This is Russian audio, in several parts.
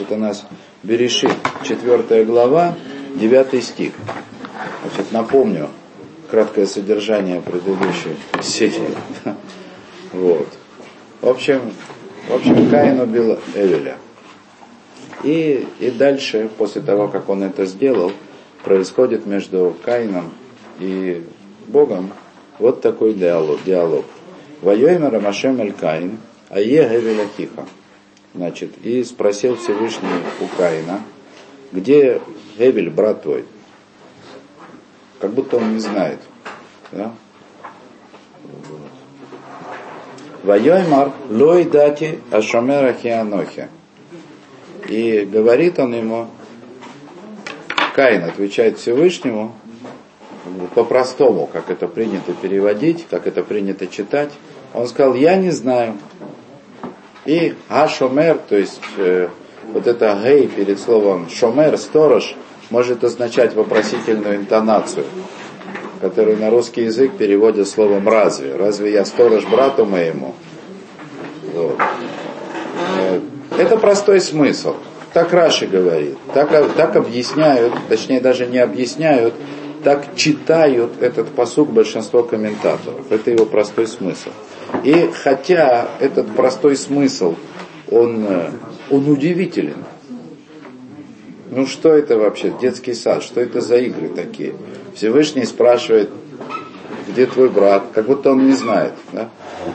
Это у нас Берешит, 4 глава, 9 стих. Значит, напомню краткое содержание предыдущей серии. Вот. В общем, в общем, Каин убил Эвеля. И, и дальше, после того, как он это сделал, происходит между Каином и Богом вот такой диалог. диалог. Воюем Рамашем Эль Каин, а е Гевеля Тихо. Значит, и спросил Всевышний у Каина, где Эвель, брат твой? Как будто он не знает. Да? Вайоймар лой дати ашомера хианохи. И говорит он ему, Каин отвечает Всевышнему, по-простому, как это принято переводить, как это принято читать. Он сказал, я не знаю. И ашомер, то есть э, вот это гей перед словом шомер, сторож, может означать вопросительную интонацию, которую на русский язык переводят словом разве. Разве я сторож брату моему? Вот. Э, это простой смысл. Так Раши говорит, так, так объясняют, точнее даже не объясняют, так читают этот посук большинство комментаторов. Это его простой смысл. И хотя этот простой смысл, он, э, он удивителен. Ну что это вообще, детский сад, что это за игры такие? Всевышний спрашивает, где твой брат, как будто он не знает. Да?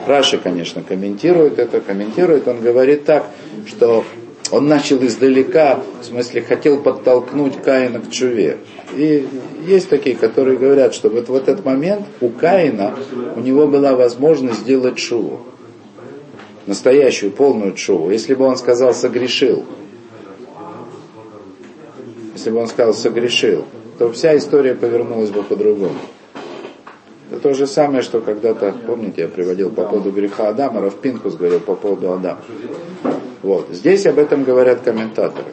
Раши, конечно, комментирует это, комментирует, он говорит так, что он начал издалека, в смысле хотел подтолкнуть Каина к чуве. И есть такие, которые говорят, что вот в этот момент у Каина, у него была возможность сделать шуву. Настоящую, полную шуву. Если бы он сказал «согрешил», если бы он сказал «согрешил», то вся история повернулась бы по-другому. Это то же самое, что когда-то, помните, я приводил по поводу греха Адама, Равпинкус говорил по поводу Адама. Вот. Здесь об этом говорят комментаторы.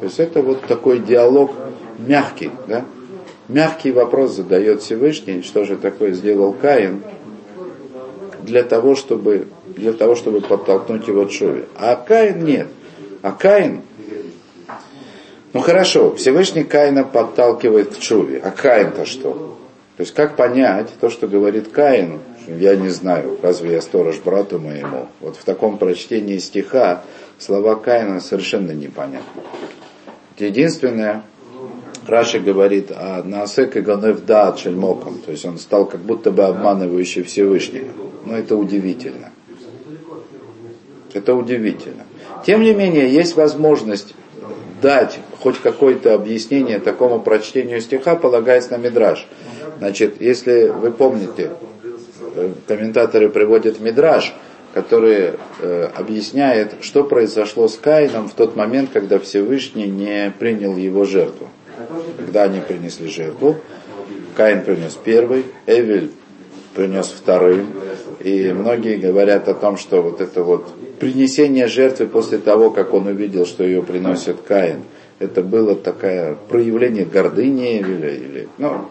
То есть это вот такой диалог мягкий, да? Мягкий вопрос задает Всевышний, что же такое сделал Каин, для того, чтобы, для того, чтобы подтолкнуть его Шове. А Каин нет. А Каин, ну хорошо, Всевышний Каина подталкивает к Чуве. А Каин-то что? То есть как понять то, что говорит Каин, я не знаю, разве я сторож брату моему. Вот в таком прочтении стиха слова Каина совершенно непонятны. Единственное, Раши говорит о Наасек и Ганев Даат Шельмоком, то есть он стал как будто бы обманывающий Всевышнего. Но это удивительно. Это удивительно. Тем не менее, есть возможность дать хоть какое-то объяснение такому прочтению стиха, полагаясь на Мидраж. Значит, если вы помните, э, комментаторы приводят Мидраж, который э, объясняет, что произошло с Каином в тот момент, когда Всевышний не принял его жертву когда они принесли жертву, Каин принес первый, Эвель принес вторым. И многие говорят о том, что вот это вот принесение жертвы после того, как он увидел, что ее приносит Каин, это было такое проявление гордыни Эвеля. Или, ну,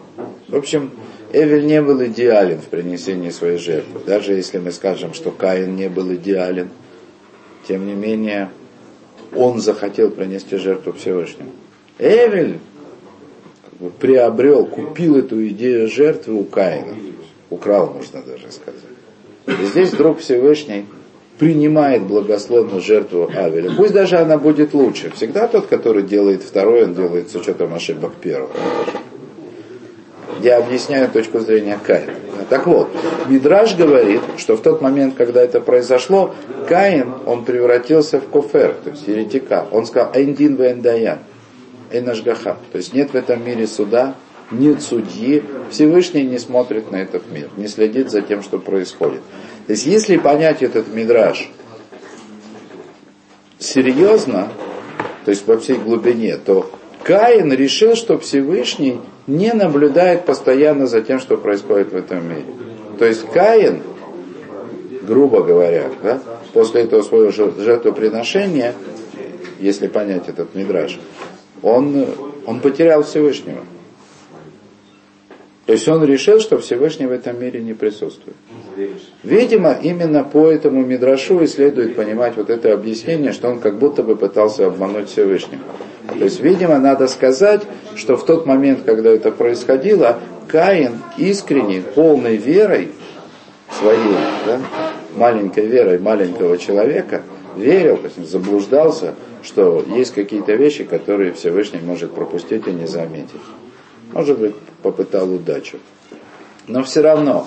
в общем, Эвель не был идеален в принесении своей жертвы. Даже если мы скажем, что Каин не был идеален, тем не менее, он захотел принести жертву Всевышнему. Эвель приобрел, купил эту идею жертвы у Каина. Украл, можно даже сказать. И здесь вдруг Всевышний принимает благословную жертву Авеля. Пусть даже она будет лучше. Всегда тот, который делает второй, он делает с учетом ошибок первого. Я объясняю точку зрения Каина. Так вот, Мидраж говорит, что в тот момент, когда это произошло, Каин, он превратился в кофер, то есть еретика. Он сказал, Эндин Вендаян. Эйнашгаха. То есть нет в этом мире суда, нет судьи. Всевышний не смотрит на этот мир, не следит за тем, что происходит. То есть если понять этот мидраж серьезно, то есть во всей глубине, то Каин решил, что Всевышний не наблюдает постоянно за тем, что происходит в этом мире. То есть Каин, грубо говоря, да, после этого своего жертвоприношения, если понять этот мидраж, он, он потерял Всевышнего. То есть он решил, что Всевышний в этом мире не присутствует. Видимо, именно по этому Мидрашу и следует понимать вот это объяснение, что он как будто бы пытался обмануть Всевышнего. То есть, видимо, надо сказать, что в тот момент, когда это происходило, Каин искренне, полной верой своей, да, маленькой верой маленького человека, верил, заблуждался, что есть какие-то вещи, которые Всевышний может пропустить и не заметить. Может быть, попытал удачу. Но все равно,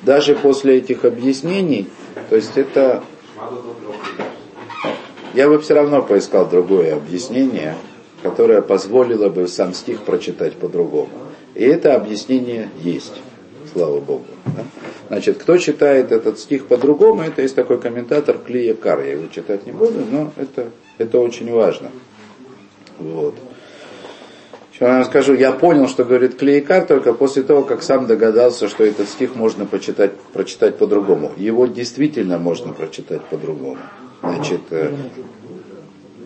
даже после этих объяснений, то есть это... Я бы все равно поискал другое объяснение, которое позволило бы сам стих прочитать по-другому. И это объяснение есть, слава Богу. Значит, кто читает этот стих по-другому, это есть такой комментатор Клия Кар. Я его читать не буду, но это, это очень важно. Вот. Сейчас я вам скажу, я понял, что говорит Клейкар только после того, как сам догадался, что этот стих можно почитать, прочитать по-другому. Его действительно можно прочитать по-другому. Значит, э,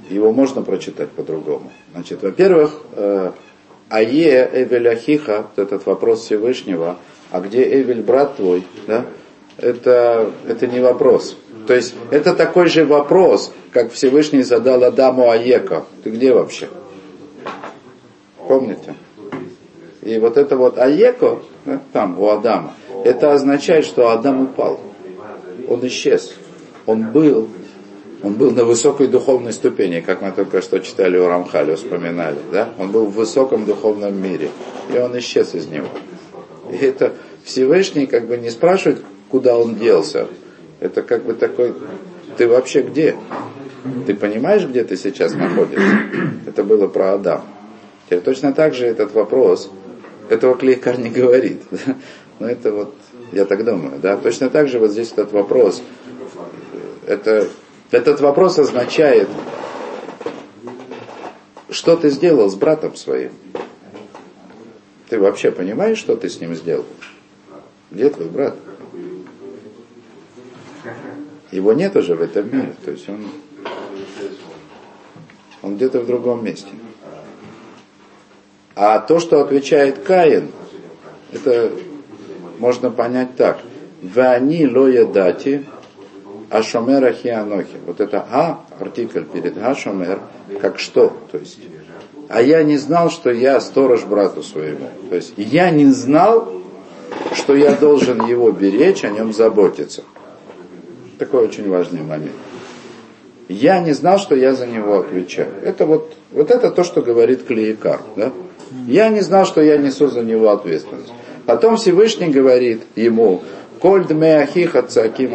его можно прочитать по-другому. Значит, во-первых, э, Ае Эвель Ахиха, вот этот вопрос Всевышнего, а где Эвель брат твой, да, это, это не вопрос. То есть это такой же вопрос, как Всевышний задал Адаму Аека. Ты где вообще? Помните? И вот это вот Аеко, там, у Адама, это означает, что Адам упал. Он исчез. Он был, он был на высокой духовной ступени, как мы только что читали у Рамхали, вспоминали. Да? Он был в высоком духовном мире. И он исчез из него. И это Всевышний как бы не спрашивает, куда он делся. Это как бы такой, ты вообще где? Ты понимаешь, где ты сейчас находишься? Это было про Адама. Теперь точно так же этот вопрос, этого Клейкар не говорит. Но это вот, я так думаю, да, точно так же вот здесь этот вопрос, это, этот вопрос означает, что ты сделал с братом своим? Ты вообще понимаешь, что ты с ним сделал? Где твой брат? Его нет уже в этом мире, то есть он, он где-то в другом месте. А то, что отвечает Каин, это можно понять так. Вани лоя дати ашомера хианохи. Вот это а, артикль перед ашомер, как что, то есть. А я не знал, что я сторож брату своему. То есть я не знал, что я должен его беречь, о нем заботиться. Такой очень важный момент. Я не знал, что я за него отвечаю. Это вот, вот это то, что говорит Клеикар. Да? Я не знал, что я несу за него ответственность. Потом Всевышний говорит ему, Коль дмеахиха цаким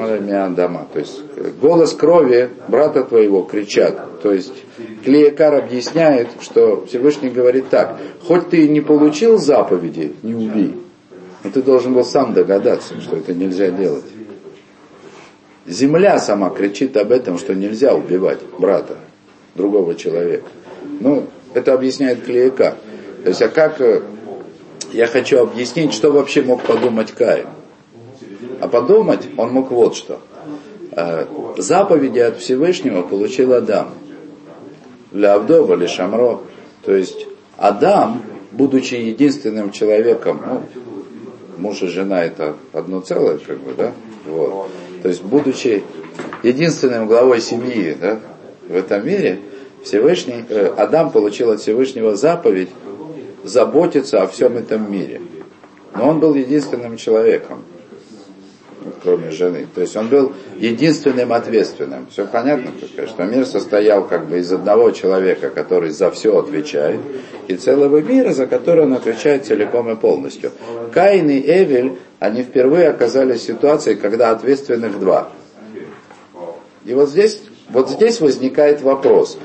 дома. То есть голос крови брата твоего кричат. То есть Клеякар объясняет, что Всевышний говорит так, хоть ты не получил заповеди, не убей, но ты должен был сам догадаться, что это нельзя делать. Земля сама кричит об этом, что нельзя убивать брата, другого человека. Ну, это объясняет Клеякар. То есть, а как э, я хочу объяснить, что вообще мог подумать Каин? А подумать он мог вот что. Э, заповеди от Всевышнего получил Адам. Для Авдова или Шамро. То есть Адам, будучи единственным человеком, ну, муж и жена это одно целое, как бы, да? Вот. То есть, будучи единственным главой семьи да, в этом мире, Всевышний, э, Адам получил от Всевышнего заповедь заботиться о всем этом мире. Но он был единственным человеком, кроме жены. То есть он был единственным ответственным. Все понятно, что мир состоял как бы из одного человека, который за все отвечает, и целого мира, за который он отвечает целиком и полностью. Каин и Эвель, они впервые оказались в ситуации, когда ответственных два. И вот здесь, вот здесь возникает вопрос,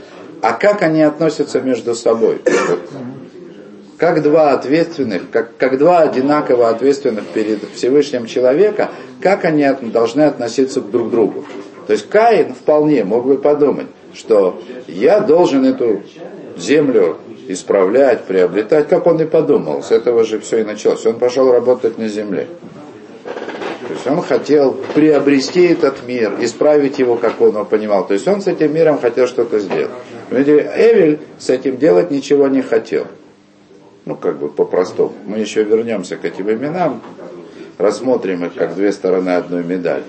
а как они относятся между собой? Как два ответственных, как, как два одинаково ответственных перед Всевышним человека, как они от, должны относиться друг к другу. То есть Каин вполне мог бы подумать, что я должен эту землю исправлять, приобретать, как он и подумал. С этого же все и началось. Он пошел работать на земле. То есть он хотел приобрести этот мир, исправить его, как он его понимал. То есть он с этим миром хотел что-то сделать. Эвель с этим делать ничего не хотел. Ну, как бы по-простому. Мы еще вернемся к этим именам, рассмотрим их как две стороны одной медали.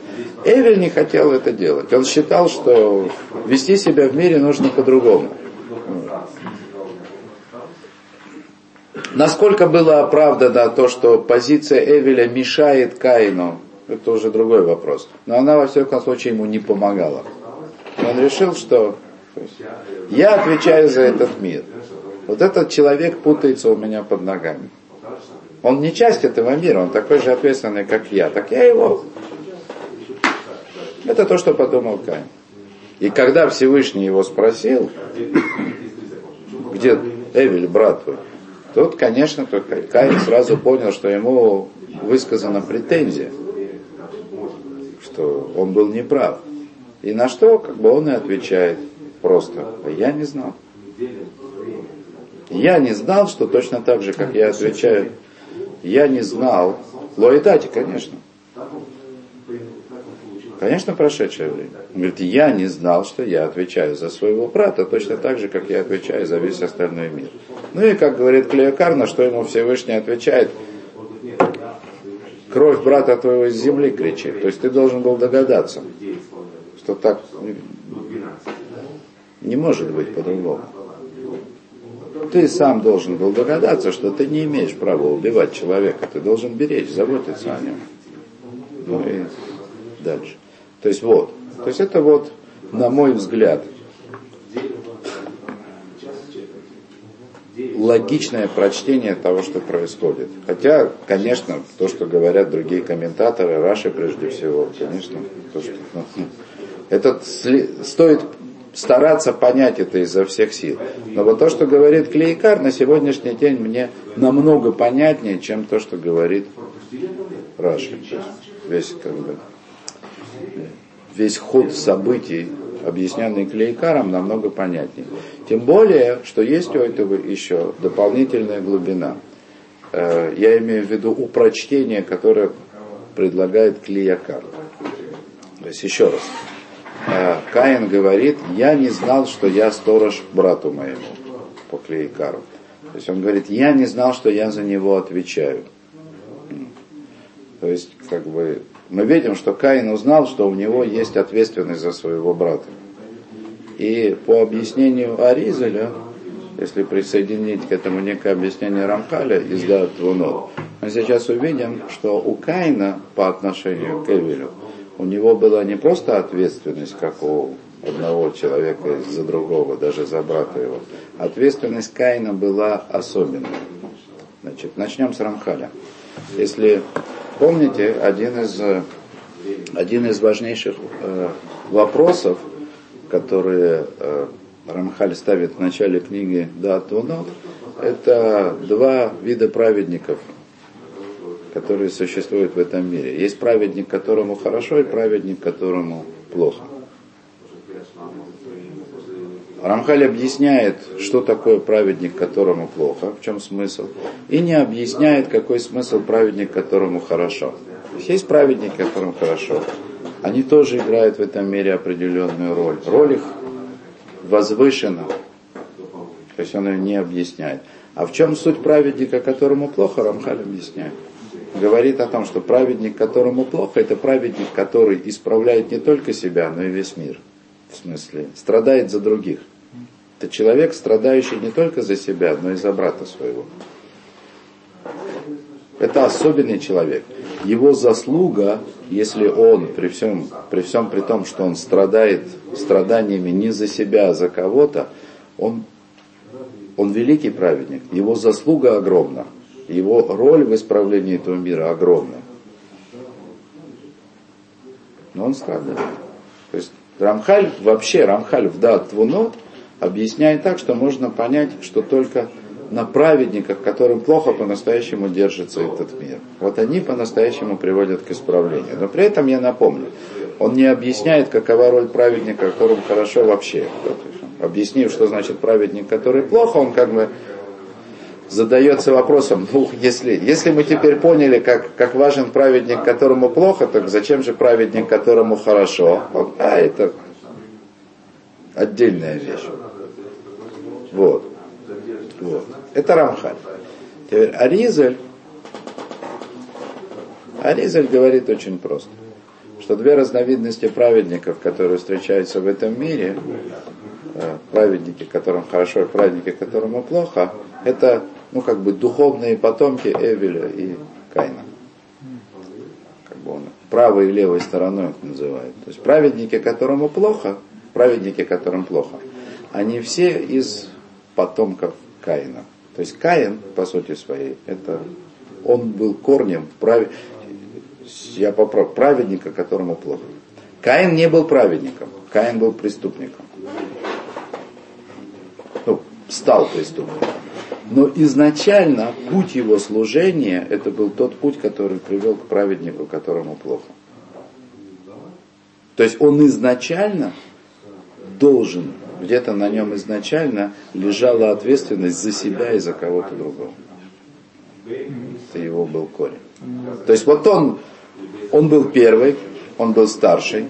Эвель не хотел это делать. Он считал, что вести себя в мире нужно по-другому. Насколько было оправдано то, что позиция Эвеля мешает Каину, это уже другой вопрос. Но она, во всяком случае, ему не помогала. Он решил, что я отвечаю за этот мир. Вот этот человек путается у меня под ногами. Он не часть этого мира, он такой же ответственный, как я. Так я его. Это то, что подумал Каин. И когда Всевышний его спросил, где Эвель, брат твой, тут, конечно, Каин сразу понял, что ему высказана претензия, что он был неправ. И на что, как бы он и отвечает просто, я не знал. Я не знал, что точно так же, как я отвечаю, я не знал. Лоидати, конечно. Конечно, прошедшее время. Он говорит, я не знал, что я отвечаю за своего брата, точно так же, как я отвечаю за весь остальной мир. Ну и, как говорит Клеокар, на что ему Всевышний отвечает, кровь брата твоего из земли кричит. То есть ты должен был догадаться, что так не может быть по-другому. Ты сам должен был догадаться, что ты не имеешь права убивать человека. Ты должен беречь, заботиться о нем. Ну и дальше. То есть вот. То есть это вот, на мой взгляд, логичное прочтение того, что происходит. Хотя, конечно, то, что говорят другие комментаторы, Раши прежде всего, конечно, то, что, ну, это стоит стараться понять это изо всех сил. Но вот то, что говорит Клейкар, на сегодняшний день мне намного понятнее, чем то, что говорит Раши. Весь, как бы, весь ход событий, объясненный Клейкаром, намного понятнее. Тем более, что есть у этого еще дополнительная глубина. Э, я имею в виду упрочтение, которое предлагает Клеякар. То есть еще раз, Каин говорит, я не знал, что я сторож брату моему по Клейкару. То есть он говорит, я не знал, что я за него отвечаю. То есть, как бы, мы видим, что Каин узнал, что у него есть ответственность за своего брата. И по объяснению Аризеля, если присоединить к этому некое объяснение Рамхаля из Дат мы сейчас увидим, что у Каина по отношению к Эвелю у него была не просто ответственность, как у одного человека за другого, даже за брата его. Ответственность Каина была особенная. Значит, начнем с Рамхаля. Если помните, один из, один из важнейших э, вопросов, которые э, Рамхаль ставит в начале книги Дат это два вида праведников, которые существуют в этом мире. Есть праведник, которому хорошо, и праведник, которому плохо. Рамхаль объясняет, что такое праведник, которому плохо, в чем смысл, и не объясняет, какой смысл праведник, которому хорошо. Есть, праведники, которым хорошо. Они тоже играют в этом мире определенную роль. Роль их возвышена. То есть он ее не объясняет. А в чем суть праведника, которому плохо, Рамхаль объясняет говорит о том, что праведник, которому плохо, это праведник, который исправляет не только себя, но и весь мир. В смысле, страдает за других. Это человек, страдающий не только за себя, но и за брата своего. Это особенный человек. Его заслуга, если он при всем, при всем при том, что он страдает страданиями не за себя, а за кого-то, он, он великий праведник. Его заслуга огромна. Его роль в исправлении этого мира огромна. Но он страдает. То есть Рамхаль, вообще Рамхаль в Дат Твунот объясняет так, что можно понять, что только на праведниках, которым плохо по-настоящему держится этот мир. Вот они по-настоящему приводят к исправлению. Но при этом я напомню, он не объясняет, какова роль праведника, которому хорошо вообще. Объяснив, что значит праведник, который плохо, он как бы задается вопросом, ну, если, если мы теперь поняли, как, как важен праведник, которому плохо, так зачем же праведник, которому хорошо? Вот, а это отдельная вещь. Вот. вот. Это Рамхаль. Теперь Аризаль, Аризаль говорит очень просто, что две разновидности праведников, которые встречаются в этом мире, э, праведники, которым хорошо, и праведники, которому плохо, это, ну, как бы духовные потомки Эвеля и Кайна. Как бы он правой и левой стороной их называет. То есть праведники, которому плохо, праведники, которым плохо, они все из потомков Каина. То есть Каин, по сути своей, это он был корнем прав... я поправ... праведника, которому плохо. Каин не был праведником, Каин был преступником. Ну, стал преступником. Но изначально путь его служения, это был тот путь, который привел к праведнику, которому плохо. То есть он изначально должен, где-то на нем изначально лежала ответственность за себя и за кого-то другого. Это его был корень. То есть вот он, он был первый, он был старший,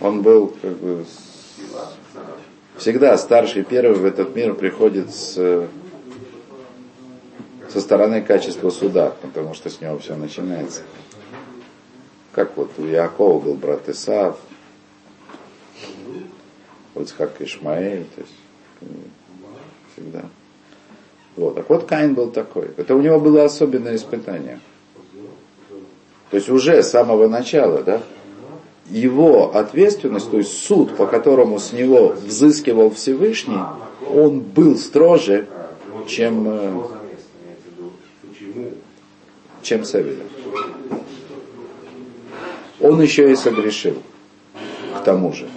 он был как бы Всегда старший первый в этот мир приходит с, со стороны качества суда, потому что с него все начинается. Как вот у Якова был брат Исаав, у Ицхак Ишмаэль, то есть всегда. Вот. Так вот Каин был такой. Это у него было особенное испытание. То есть уже с самого начала, да, его ответственность, то есть суд, по которому с него взыскивал Всевышний, он был строже, чем, э, чем Савеля. Он еще и согрешил, к тому же.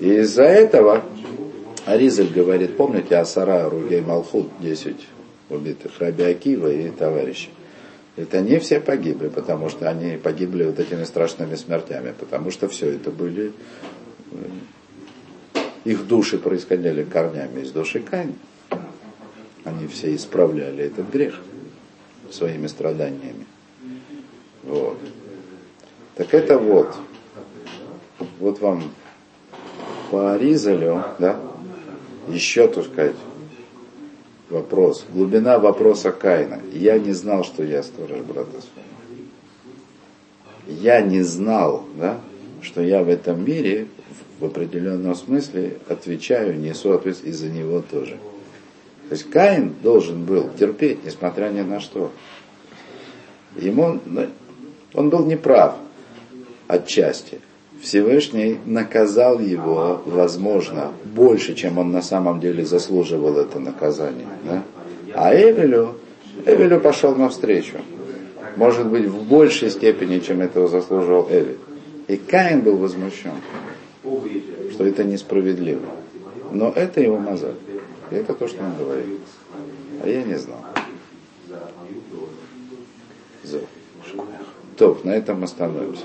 И из-за этого Аризель говорит, помните Асара, Ругей Малхут, 10 убитых, Раби Акива и товарищи. Это не все погибли, потому что они погибли вот этими страшными смертями, потому что все это были, э, их души происходили корнями из души Каина. Они все исправляли этот грех своими страданиями. Вот. Так это вот, вот вам по Аризалю, да, еще, так сказать, вопрос, глубина вопроса Каина. Я не знал, что я сторож брата своего. Я не знал, да, что я в этом мире в определенном смысле отвечаю, несу ответственность и за него тоже. То есть Каин должен был терпеть, несмотря ни на что. Ему, он был неправ отчасти. Всевышний наказал его, возможно, больше, чем он на самом деле заслуживал это наказание. Да? А Эвелю, Эвелю пошел навстречу. Может быть, в большей степени, чем этого заслуживал Эвель. И Каин был возмущен, что это несправедливо. Но это его мозоль. И это то, что он говорит. А я не знал. Топ, на этом остановимся.